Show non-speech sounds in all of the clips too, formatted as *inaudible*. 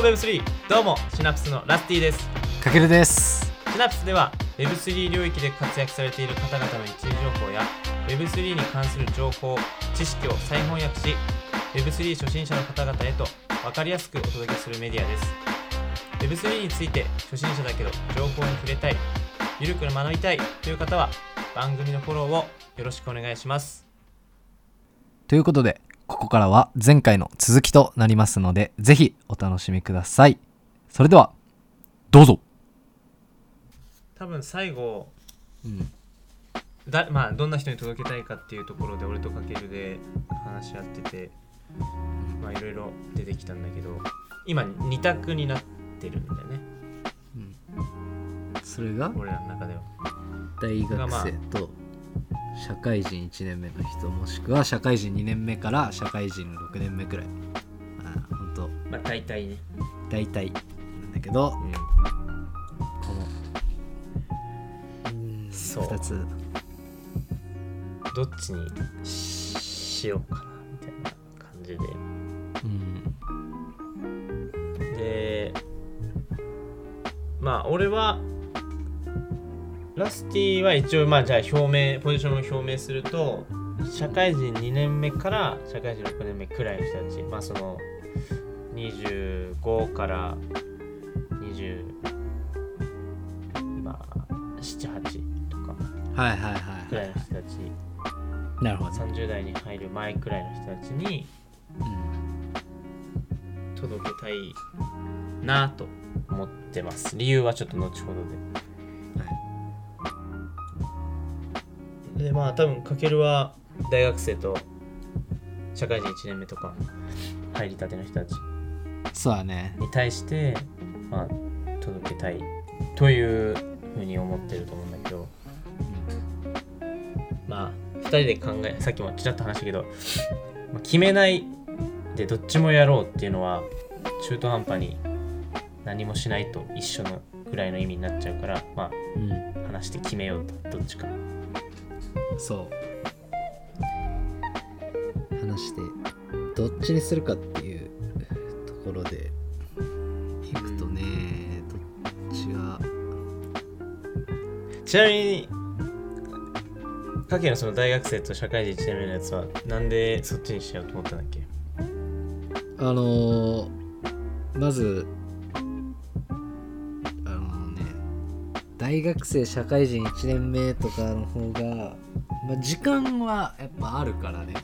Hello Web3 どうもシナプスのラスティです。かけるです。シナプスでは Web3 領域で活躍されている方々の一時情報や Web3 に関する情報知識を再翻訳し Web3 初心者の方々へと分かりやすくお届けするメディアです。Web3 について初心者だけど情報に触れたいゆるく学びたいという方は番組のフォローをよろしくお願いします。ということでここからは前回の続きとなりますのでぜひお楽しみください。それではどうぞ。多分最後うん。だまあどんな人に届けたいかっていうところで俺とかけるで話し合っててまあいろいろ出てきたんだけど今2択になってるんだよね。それが？俺らの中では。大学生と社会人1年目の人もしくは社会人2年目から社会人6年目くらい。ああほんとまあ大体ね、大体。なんだけどうん、このそう。2つ。どっちにしようかなみたいな感じうん。ででまあ俺はラスティは一応まあじゃあ表明ポジションを表明すると社会人2年目から社会人6年目くらいの人たちまあその25から20まあ78とかはいはいはいくらい。の人たちなるほど。ね、30代に入る前くらいの人たちにうん。届けたいなと思ってます。理由はちょっと後ほどででまあ多分かけるは大学生と社会人1年目とか入りたての人たち。そうだね。に対してまあ届けたい。というふうに思ってると思うんだけど。まあ2人で考えさっきもちらっと話したけど、まあ決めないでどっちもやろうっていうのは中途半端に何もしないと一緒のぐらいの意味になっちゃうからまうん、あ話して決めようとどっちかそう。話してどっちにするかっていうところでいくとねどっちがちなみにかけのその大学生と社会人1年目のやつはなんでそっちにしようと思ったんだっけ？あのーまずあのね大学生社会人1年目とかの方が、まあ、時間はやっぱあるからね、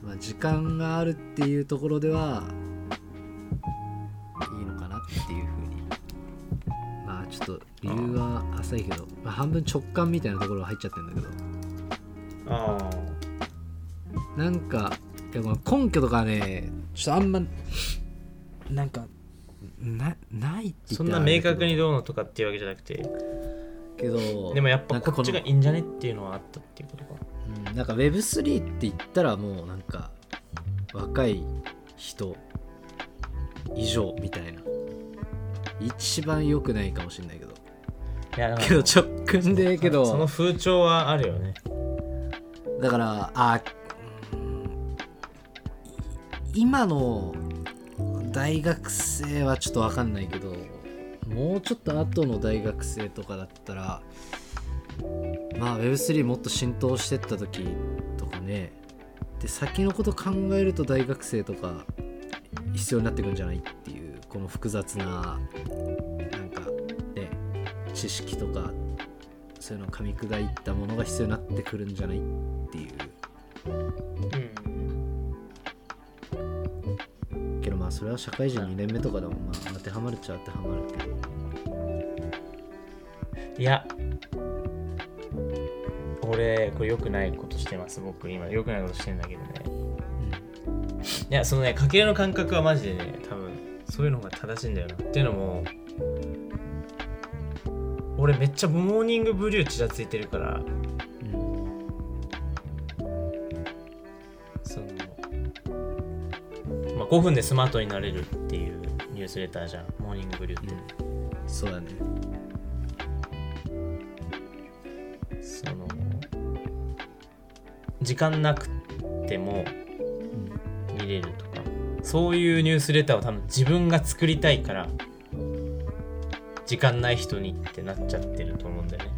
まあ、時間があるっていうところではいいのかなっていうふうに。まあちょっと理由は浅いけど、まあ、半分直感みたいなところが入っちゃってるんだけど。ああなんかいやまあ根拠とかねちょっとあんまなんかなないって言そんな明確にどうのとかっていうわけじゃなくてけどでもやっぱこっちがいいんじゃねっていうのはあったっていうことか。うんなんか Web3 って言ったらもうなんか若い人以上みたいな。一番良くないかもしれないけど。いやけど直感でけどその風潮はあるよね。だからあうん今の大学生はちょっと分かんないけどもうちょっと後の大学生とかだったらまあ Web3 もっと浸透してった時とかね。で先のこと考えると大学生とか必要になってくるんじゃないっていうこの複雑ななんかね知識とかそういうのを噛み砕いたものが必要になってくるんじゃないっていう。まあそれは社会人2年目とかでもまあ当てはまるっちゃ当てはまるけど。いや。俺これ良くないことしてます。僕今良くないことしてんだけどね。いやそのね家計の感覚はマジでね多分そういうのが正しいんだよな。っていうのも俺めっちゃモーニングブリューちらついてるからまあ、5分でスマートになれるっていうニュースレターじゃん。モーニングブリューって、そうだね。その時間なくても見れるとか。そういうニュースレターを多分自分が作りたいから時間ない人にってなっちゃってると思うんだよね。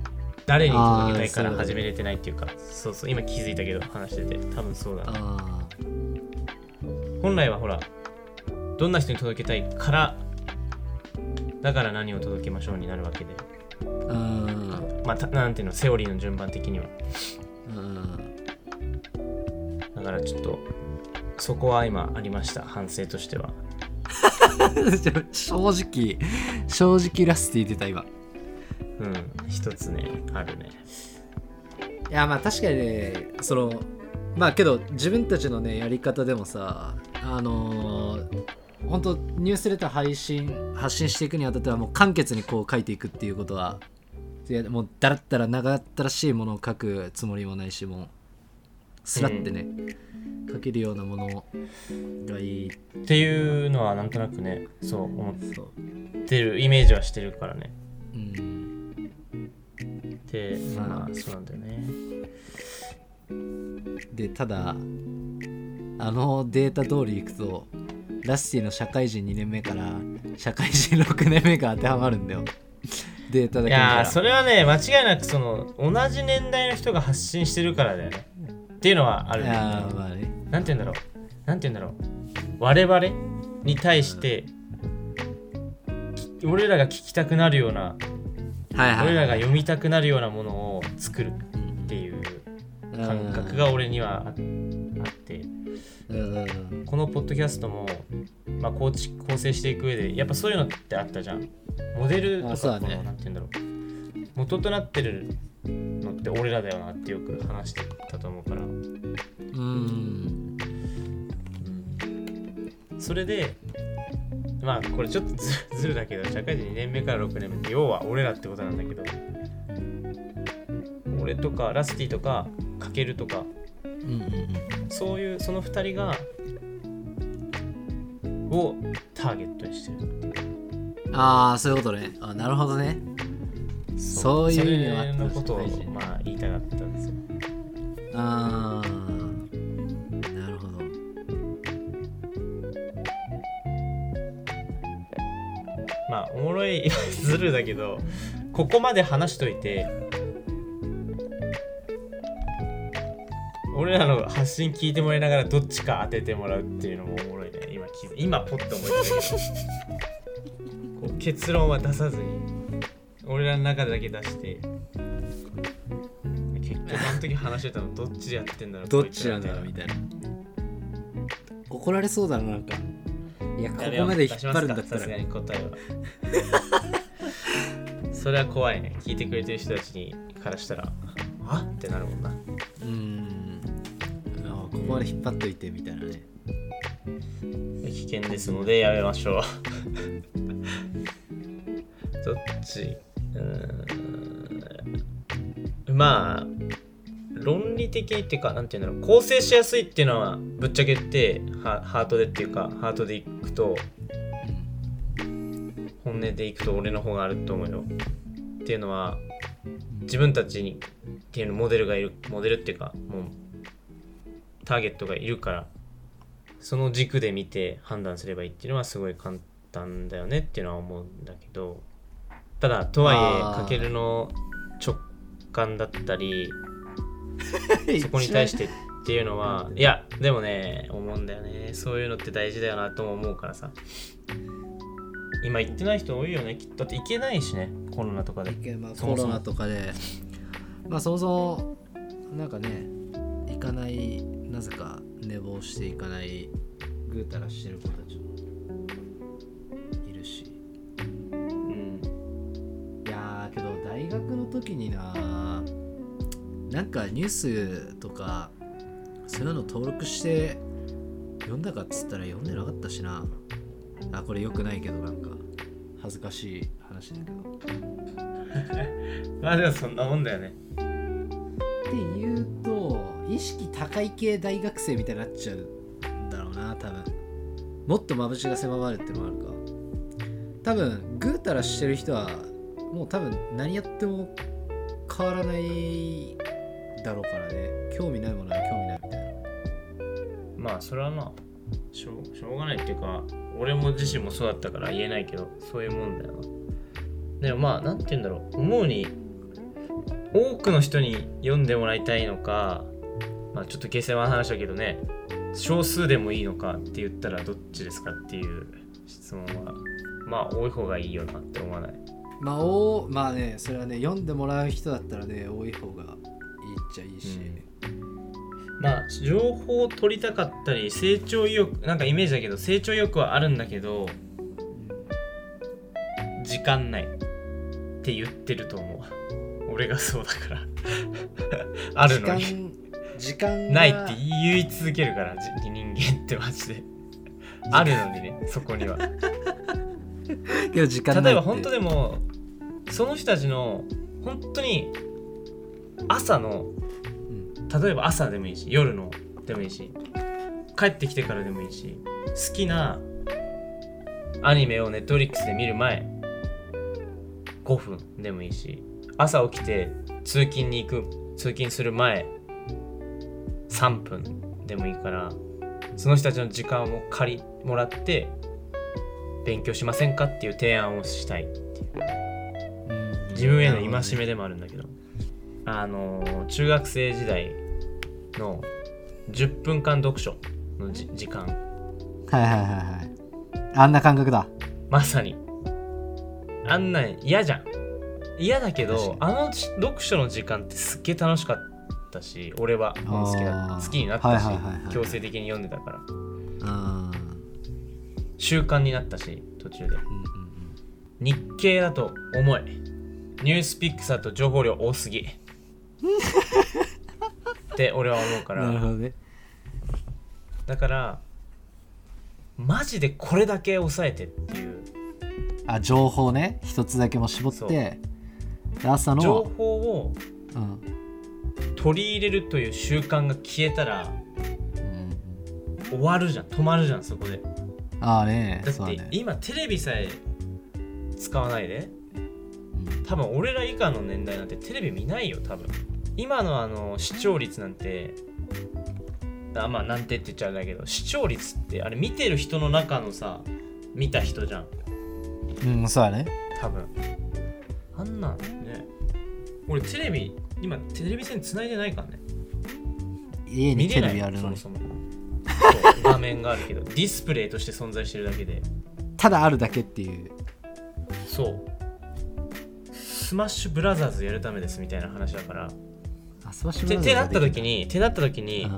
誰に届けたいから始めれてないっていうか。そうそう今気づいたけど話してて。多分そうだなあ本来はほらどんな人に届けたいからだから何を届けましょうになるわけで。ー。うんまあたなんていうのセオリーの順番的には。うんだからちょっとそこは今ありました反省としては。*laughs* 正直正直ラスティ出た今。うん一つねあるね。いやまあ確かにねそのまあけど自分たちのねやり方でもさあのー本当ニュースレター配信発信していくにあたってはもう簡潔にこう書いていくっていうことはいやもうだらったら長ったらしいものを書くつもりもないしもうスラってね、書けるようなものがいいっていうのはなんとなくねそう思そうってるイメージはしてるからね。うん。でまあまあ。そうなんだよね。でただあのデータ通りいくとラスティの社会人2年目から社会人6年目が当てはまるんだよ。データだいけ見たらやーそれはね間違いなくその同じ年代の人が発信してるからだよね。っていうのはあるいねまあね。なんて言うんだろう。なんて言うんだろう。我々に対してき俺らが聞きたくなるようなはいはい俺らが読みたくなるようなものを作るうんっていう感覚が俺にはああってうんうんこのポッドキャストも、まあ、構築構成していく上でやっぱそういうのってあったじゃん。モデルとかね。なんて言うんだろう。元となってるのって俺らだよなってよく話してたと思うから、うん。それでまあこれちょっとず *laughs* ずるだけど社会人2年目から6年目って要は俺らってことなんだけど。俺とかラスティとかかけるとか。うんうんそういうその2人がをターゲットにしてる。うんああそういうことね。あなるほどね。そう。いう意味はあっことをまあ言いたかったんですよ。ああなるほど。まあおもろいずるだけどここまで話しといて俺らの発信聞いてもらいながらどっちか当ててもらうっていうのもおもろいね。今今ポッと思い出した。結論は出さずに俺らの中でだけ出して。結局あの時話してたのどっちでやってんだろうどっちなんだろうみたいな。怒られそうだななんか。いやこなこまで引っ張るんだったさすがらに答えは。それは怖いね。聞いてくれてる人たちにからしたらあってなるもんな。うん。あこまで引っ張っといてみたいなね。危険ですのでやめましょう。*laughs* どっち？うん。まあ論理的っていうかなんていうんだろう。構成しやすいっていうのはぶっちゃけってハートでっていうかハートでいくと本音でいくと俺の方があると思うよ。っていうのは自分たちにっていうのモデルがいるモデルっていうかもうターゲットがいるからその軸で見て判断すればいいっていうのはすごい簡単だよねっていうのは思うんだけどただとはいえかけるの直感だったり *laughs* そこに対してっていうのはいやでもね思うんだよね。そういうのって大事だよなとも思うからさ。今行ってない人多いよねきっと。だって行けないしねコロナとかで。まあ、コロナとかで。まあそもそもなんかね行かないなぜか寝坊していかないぐうたらしてる子たちもいるし。うん。いやーけど大学の時にななんかニュースとかそういうの登録して読んだかっつったら読んでなかったしな。あこれ良くないけどなんか恥ずかしい話だけど。*laughs* まあでもそんなもんだよね。っていうと意識高い系大学生みたいになっちゃうんだろうな多分。もっと眩しが狭まるってのもあるか。多分ぐうたらしてる人はもう多分何やっても変わらないだろうからね。興味ないものは興味ないみたいなまあそれはまあしょうしょうがないっていうか俺も自身もそうだったから言えないけどそういうもんだよ。なでもまあなんて言うんだろう。思うに多くの人に読んでもらいたいのかまあちょっと下世話な話だけどね少数でもいいのかって言ったらどっちですかっていう質問はまあ多い方がいいよなって思わない？まあおまあねそれはね読んでもらう人だったらね多い方がいいっちゃいいし、まあ情報を取りたかったり成長意欲なんかイメージだけど成長意欲はあるんだけど時間ないって言ってると思う。俺がそうだから。*laughs* あるのに時間ないって言い続けるからじ人間ってマジで。あるのにねそこには。けど時間例えば本当でもその人たちの本当に朝のうん。例えば朝でもいいし夜のでもいいし帰ってきてからでもいいし好きなアニメをネットフリックスで見る前5分でもいいし朝起きて通勤に行く通勤する前3分でもいいからその人たちの時間を借りもらって勉強しませんかっていう提案をしたいっていう。うん。自分への戒めでもあるんだけど。あのー中学生時代の10分間読書のじ時間。はいはいはいはい。あんな感覚だ。まさに。あんなん嫌じゃん。嫌だけ確どあのじ読書の時間ってすっげえ楽しかったし俺は好きだ好きになったしはいはい強制的に読んでたから。うん。習慣になったし途中で。うんうん日経だと重い。ニュースピックスだと情報量多すぎ。*laughs* って俺は思うから。ほどね。だからマジでこれだけ抑えてっていう。あ情報ね。一つだけも絞って。で朝情の、報をうん取り入れるという習慣が消えたらうん。うん、終わるじゃん。止まるじゃんそこで。ああねだって今テレビさえ使わないでうん。多分俺ら以下の年代なんてテレビ見ないよ多分。今のあの視聴率なんてあまあなんてって言っちゃうんだけど視聴率ってあれ見てる人の中のさ見た人じゃん。うん、そうだね。多分。あんなんね。俺テレビ今テレビ線繋いでないからね。家にテレビあるのに。そもそも。画面があるけど *laughs* ディスプレイとして存在してるだけで。ただあるだけっていう。そう。スマッシュブラザーズやるためですみたいな話だから。あスマッシュブてラザーズてなった時でにてなった時に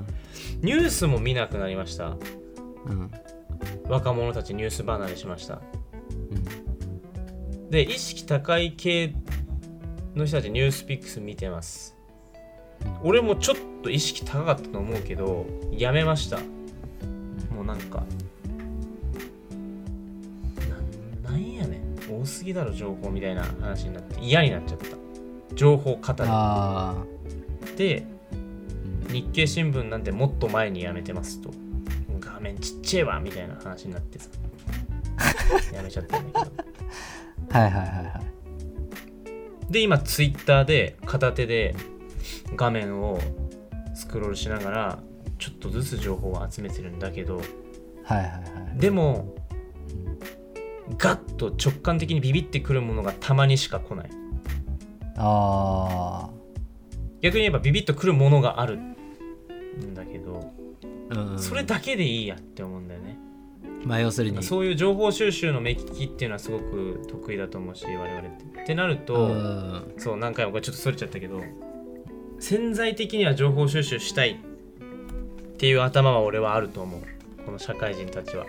ニュースも見なくなりました。うんうん。若者たちニュース離れしました。うん。で意識高い系の人たちニュースピックス見てます。俺もちょっと意識高かったと思うけどやめました。もうなんかなんなんやねん。多すぎだろ情報みたいな話になって嫌になっちゃった。情報語ありで日経新聞なんてもっと前にやめてますと。画面ちっちゃいわみたいな話になってさ。*laughs* やめちゃったんだけど。はいはいはいはいで今ツイッターで片手で画面をスクロールしながらちょっとずつ情報を集めてるんだけどはいはいはい。でもガッと直感的にビビってくるものがたまにしか来ない。あ逆に言えばビビッとくるものがあるんだけどあ、うん、それだけでいいやって思うんだよねまあ要するに。そういう情報収集の目利きっていうのはすごく得意だと思うし我々って。ってなるうとん。そう何回もちょっとそれちゃったけど潜在的には情報収集したいっていう頭は俺はあると思う。この社会人たちは。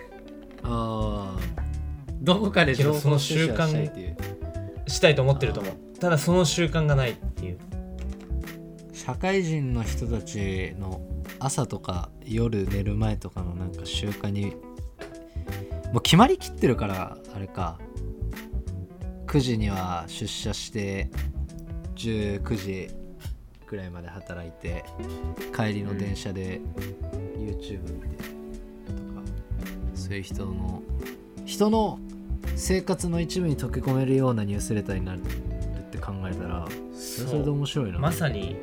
あー。どこかで情報収集はしたいっていう。したいと思ってると思う。ただその習慣がないっていう。社会人の人たちの朝とか夜寝る前とかのなんか習慣にもう決まりきってるからあれか。9時には出社して19時ぐらいまで働いて帰りの電車で YouTube 見てとか。そういう人の人の生活の一部に溶け込めるようなニュースレターになるって考えたらそれで面白いな。まさに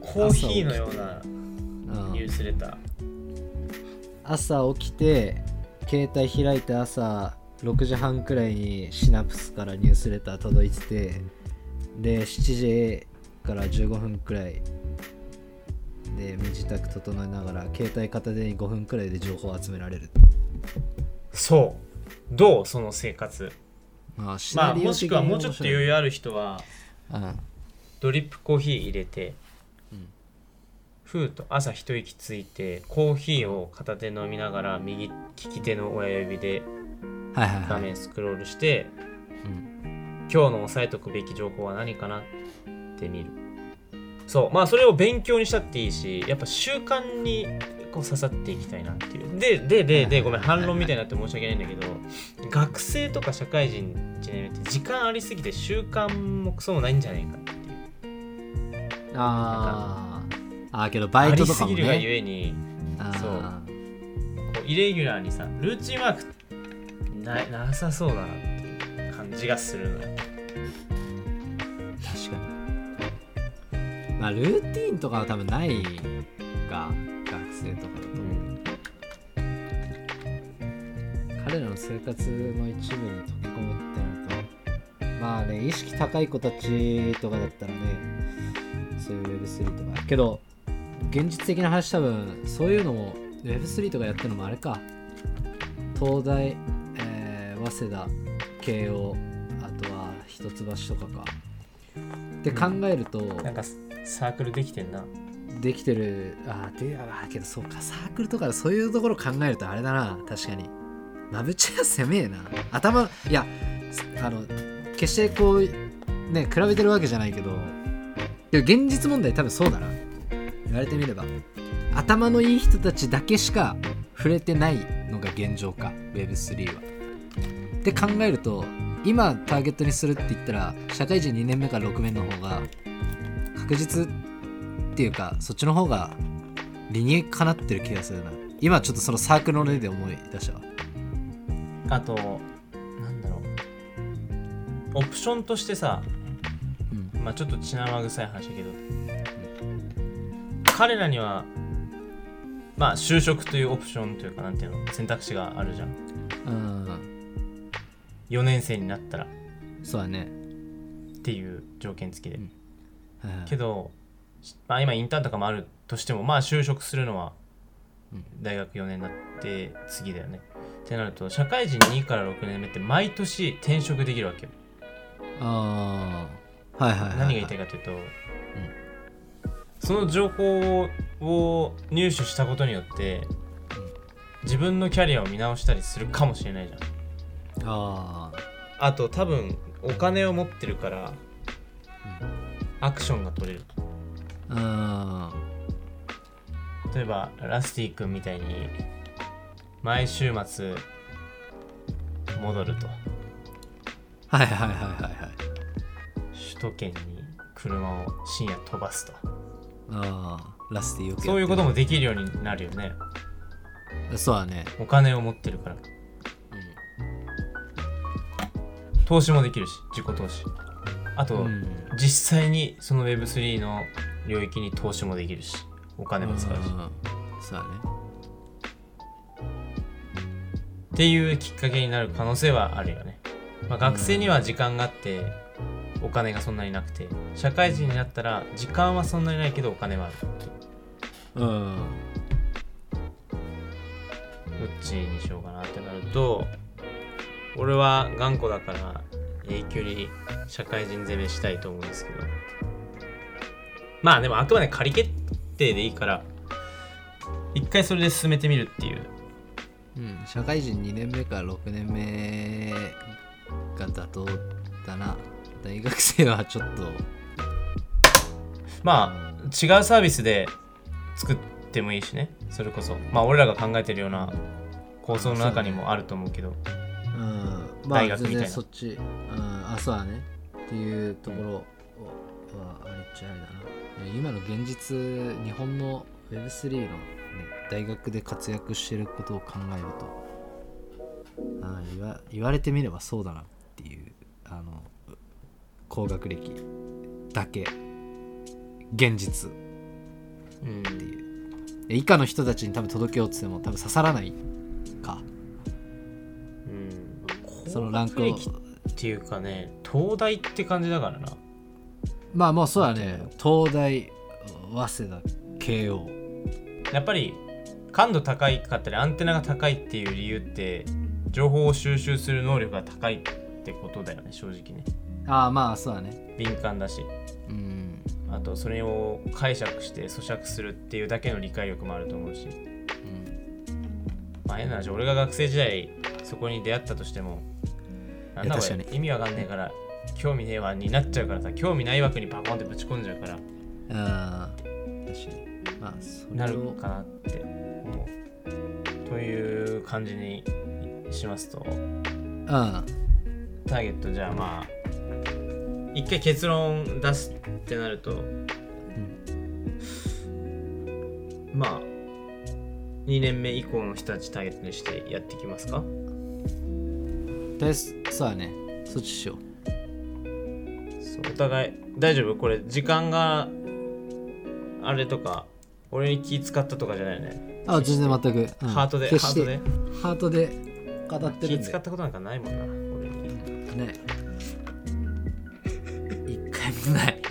コーヒーのようなうん。ニュースレター朝起きて携帯開いて朝6時半くらいにシナプスからニュースレター届いててで7時から15分くらいで身支度整えながら携帯片手に5分くらいで情報を集められる。そう。どう？その生活。まあシまあもしくはもうちょっと余裕ある人はドリップコーヒー入れて、うんふーと朝一息ついてコーヒーを片手飲みながら右利き手の親指で画はい、面スクロールして、うん、今日の押さえとくべき情報は何かなって見る。そうまあそれを勉強にしたっていいしやっぱ習慣にこう刺さっていきたいなっていう。ででででごめん反論みたいになって申し訳ないんだけど学生とか社会人1年目って時間ありすぎて習慣もクソもないんじゃないかっていう。あーあーけどバイトとかもありすぎるがゆねえにそう。こうイレギュラーにさルーチンワークななさそうだなっていう感じがするのよ。確かに。まあルーティンとかは多分ないが学生とかだと。彼らの生活の一部に溶け込むってなるとまあね意識高い子たちとかだったらねそういう Web3 とかけど現実的な話多分そういうのも Web3 とかやってるのもあれか。東大、えー早稲田慶応あとは一橋とかか。って考えると、なんかサークルできてんな。できてる。あーであーけどそうか。サークルとかでそういうところ考えるとあれだな。確かに。マブチェア攻めえな。頭いやあの決してこうね比べてるわけじゃないけど。でも現実問題多分そうだな言われてみれば頭のいい人たちだけしか触れてないのが現状か Web3 は。って考えると今ターゲットにするって言ったら社会人2年目から6年の方が確実っていうかそっちの方が理にかなってる気がするな。今ちょっとそのサークルの例で思い出したわ。あとなんだろう。オプションとしてさうん。まあちょっと血生臭い話だけど彼らにはまあ就職というオプションというかなんていうの選択肢があるじゃん。うん。4年生になったら。っそうだね、ていう条件付きで、うん。けど、まあ、今インターンとかもあるとしてもまあ就職するのはうん。大学4年になって次だよね。ってなると社会人2から6年目って毎年転職できるわけよ。ああはいはいはい、はい、何が言いたいかというと、その情報を入手したことによって自分のキャリアを見直したりするかもしれないじゃん。ああと多分お金を持ってるからアクションが取れるあ例えばラスティ君みたいに毎週末戻ると。はいはいはいはいはい。首都圏に車を深夜飛ばすとああラスティよくやってる。そういうこともできるようになるよね。そうだね。お金を持ってるから。投資もできるし自己投資。あと、うん。実際にその Web3 の領域に投資もできるしお金も使うし。うん。そうだね。っていうきっかけになる可能性はあるよね、まあ、学生には時間があってお金がそんなになくて社会人になったら時間はそんなにないけどお金はある。うん。どっちにしようかなってなると俺は頑固だから永久に社会人攻めしたいと思うんですけど。まあでもあくまで仮決定でいいから一回それで進めてみるっていう。うん、社会人2年目から6年目が妥当だな大学生はちょっと。まあ違うサービスで作ってもいいしね。それこそ。まあ俺らが考えてるような構想の中にもあると思うけど。うん。まあ全大学みたいな。然そっち、うん、あそうだね。っていうところはあれっちゃあれだな。今の現実日本の Web3 の、ね、大学で活躍してることを考えると。あ言わ言われてみればそうだなっていうあの高学歴だけ現実。うん。っていう。以下の人たちに多分届けようっつっても多分刺さらないか。うん。そのランクを。っていうかね東大って感じだからな。まあもうそうだね。東大早稲田慶応。やっぱり感度高いかったりアンテナが高いっていう理由って情報を収集する能力が高いってことだよね正直ねああまあそうだね。敏感だし。うん。あとそれを解釈して咀嚼するっていうだけの理解力もあると思うし。まあ変な話俺が学生時代そこに出会ったとしてもなんだこれ意味わかんねえから興味ねえわになっちゃうからさ興味ない枠にパコンってぶち込んじゃうから。あー確かに。まあそなれをるかなって思う。という感じにしますと。うん。ターゲットじゃあまあ一回結論出すってなると、まあ2年目以降の人たちターゲットにしてやっていきますか？とりあえずそうだね。そっちしよそうお互い大丈夫？これ時間があれとか俺に気使ったとかじゃないよね。うあ全然全く、うん。ハートでハートで。ハートで語ってる気使ったことなんかないもんな俺に。ねない。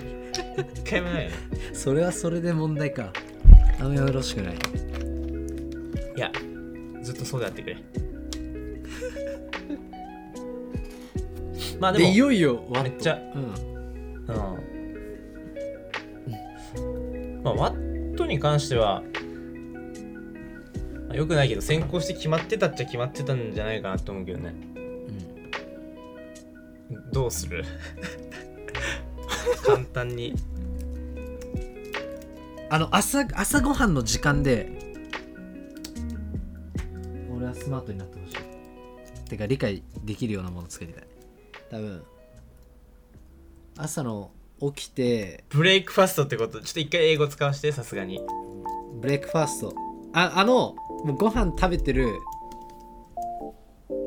一回もないよ。ねそれはそれで問題か。あんまよろしくない。いやずっとそうでやってくれ。*laughs* まあでもでいよいよめっちゃうん。うん。まあ、ワットに関しては、まあ、よくないけど先行して決まってたっちゃ決まってたんじゃないかなと思うけどね。どうする？簡単に。あの朝朝ごはんの時間で俺はスマートになってほしい。てか理解できるようなもの作りたい。多分朝の起きてブレイクファストってこと。ちょっと一回英語使わせてさすがに。ブレイクファースト。ああのもうご飯食べてる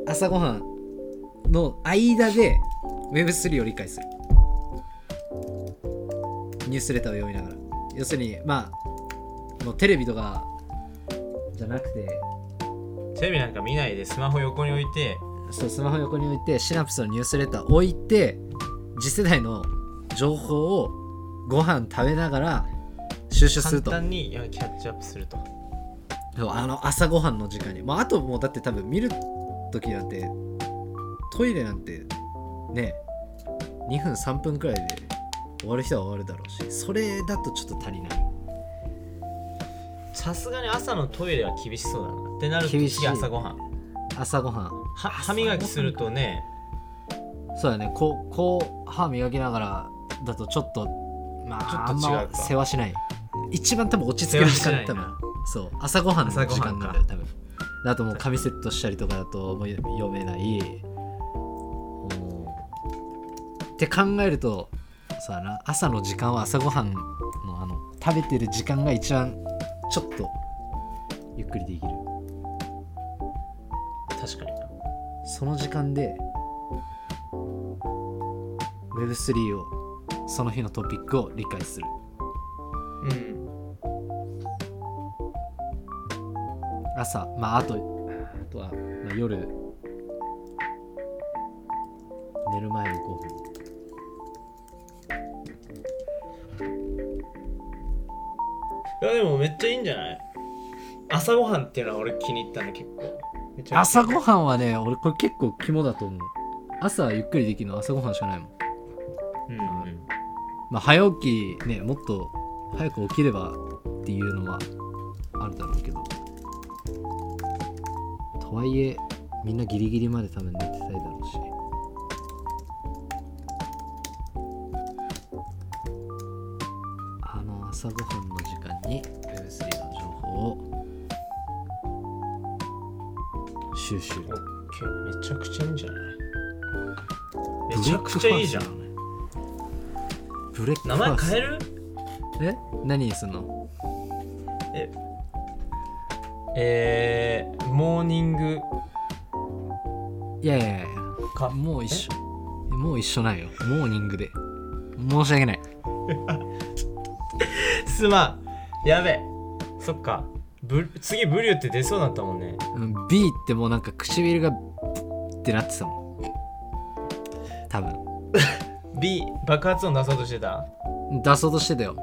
朝ごはんの間で Web3 を理解するニュースレターを読みながら。要するにまあもうテレビとかじゃなくて。テレビなんか見ないでスマホ横に置いて。そうスマホ横に置いてシナプスのニュースレター置いて次世代の情報をご飯食べながら収集す簡ると。単にキャッチアップすると。そうあの朝ごはんの時間に、まあ、あともうだって多分見る時なんてトイレなんてね2分3分くらいで終わる人は終わるだろうしそれだとちょっと足りない。さすがに朝のトイレは厳しそうだなってなると厳しい。次朝ごはん。朝ごはん。は歯磨きするとねそうだね。こうこう歯磨きながらだとちょっとまあちょっと違うか。あんま世話しない。一番多分落ち着ける時間多分そう。朝ごはんの時間なんだよ多分。であともう髪セットしたりとかだともう読めない。って考えるとそうだな。朝の時間は朝ごはんのあの食べてる時間が一番ちょっとゆっくりできる。確かにな。その時間で Web3 をその日のトピックを理解する。うん。朝まああとあとは、まあ、夜。寝る前の5分いやでもめっちゃいいんじゃない？朝ごはんっていうのは俺気に入ったの結構。朝ごはんはね俺これ結構肝だと思う。朝ゆっくりできるの朝ごはんしかないもん。うんうん。まあ早起きねもっと早く起きればっていうのはあるだろうけど。とはいえみんなギリギリまで多分寝ちゃくちゃいいじゃん。ブレックフ名前変える？え？何にすんの？えー、モーニング。いやいやいや。か？もう一緒。もう一緒ないよ。モーニングで。申し訳ない。*laughs* すまん。やべ。えそっか。ブ次ブリューって出そうだったもんね。うん B ってもうなんか唇がってなってたもん。多分 B 爆発音出そうとしてた？出そうとしてたよ。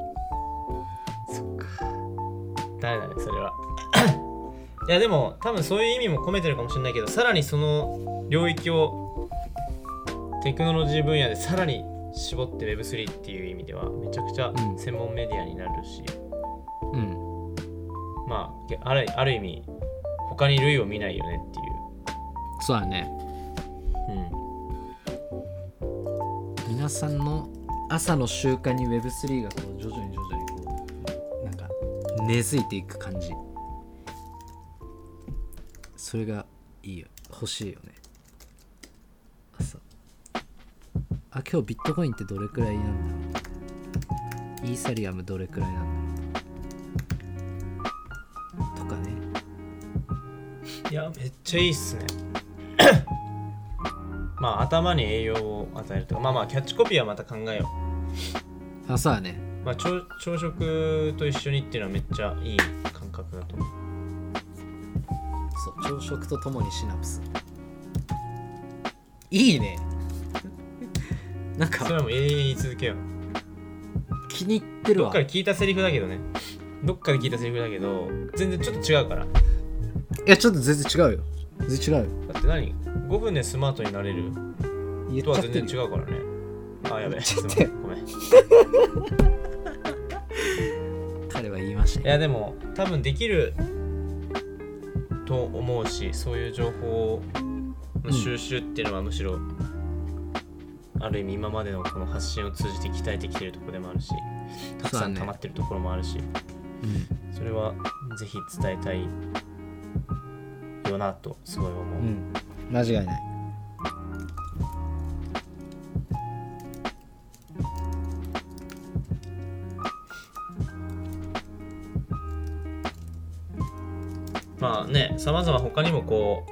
ダメだねそれは。*coughs* いやでも多分そういう意味も込めてるかもしれないけどさらにその領域をテクノロジー分野でさらに絞って Web3 っていう意味ではめちゃくちゃうん。専門メディアになるし、うん。まああるある意味他に類を見ないよねっていそうだね。う、うん、皆さんの朝の習慣に Web3 がこう徐々に徐々にこうなんか根付いていく感じ。それがいいよ。欲しいよね。朝。あ今日ビットコインってどれくらいなんだろう。イーサリアムどれくらいなんだろう。とかね。いやめっちゃいいっすね。まあ頭に栄養を与えるとかまあまあキャッチコピーはまた考えようあそうだねまあ、朝朝食と一緒にっていうのはめっちゃいい感覚だと思う。そう朝食とともにシナプスいいね *laughs* なんかそれはもう永遠に続けよう。気に入ってるわどっかで聞いたセリフだけどね。どっかで聞いたセリフだけど、全然ちょっと違うから。いやちょっと全然違うよ全然違うよだって何 ?5 分でスマートになれる言とは全然違うからね。あ、やべえ。すいまちょっと。ごめん。い *laughs* 彼は言いましたねや、でも、多分できると思うし、そういう情報の収集っていうのはむしろ、ある意味今までのこの発信を通じて鍛えてきてるところでもあるし、たくさん溜まってるところもあるし、うんそれはぜひ伝えたいよなとすごい思う、うん。間違いない。まあねさまざま他にもこ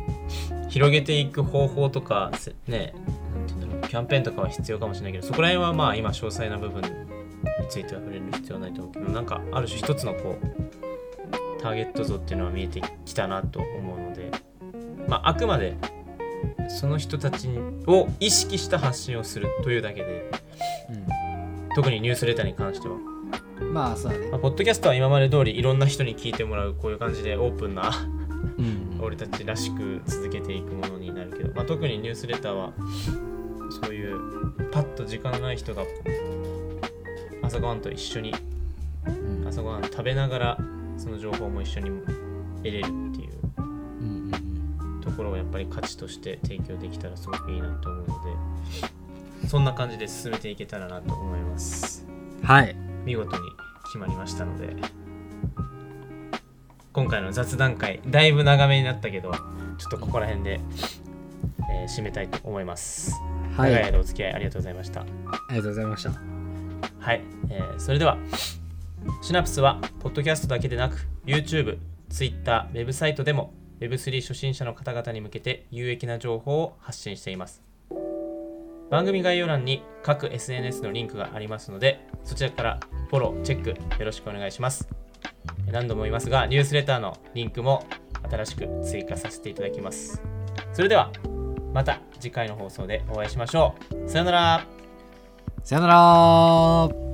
う広げていく方法とかせねキャンペーンとかは必要かもしれないけどそこら辺はまあ今詳細な部分については触れる必要はないと思うけどなんかある種一つのこうターゲット像っていうのは見えてきたなと思うのでまああくまでその人たちを意識した発信をするというだけで特にニュースレターに関しては、うんまあそうだね。まあ、ポッドキャストは今まで通りいろんな人に聞いてもらうこういう感じでオープンなうん。俺たちらしく続けていくものになるけど、まあ、特にニュースレターはそういうパッと時間のない人が朝ごはんと一緒にうん。朝ごはん食べながらその情報も一緒に得れるっていうところをやっぱり価値として提供できたらすごくいいなと思うのでそんな感じで進めていけたらなと思います。うんはい。見事に決まりましたので今回の雑談会だいぶ長めになったけどちょっとここら辺で、えー締めたいと思います、はい。長い間お付き合いありがとうございました。ありがとうございました。はい、えーそれではシナプスはポッドキャストだけでなく YouTube、Twitter、ウェブサイトでも Web3 初心者の方々に向けて有益な情報を発信しています。番組概要欄に各 SNS のリンクがありますのでそちらからフォロー、チェックよろしくお願いします。何度も言いますがニュースレターのリンクも新しく追加させていただきます。それではまた次回の放送でお会いしましょう。さよなら。さよなら。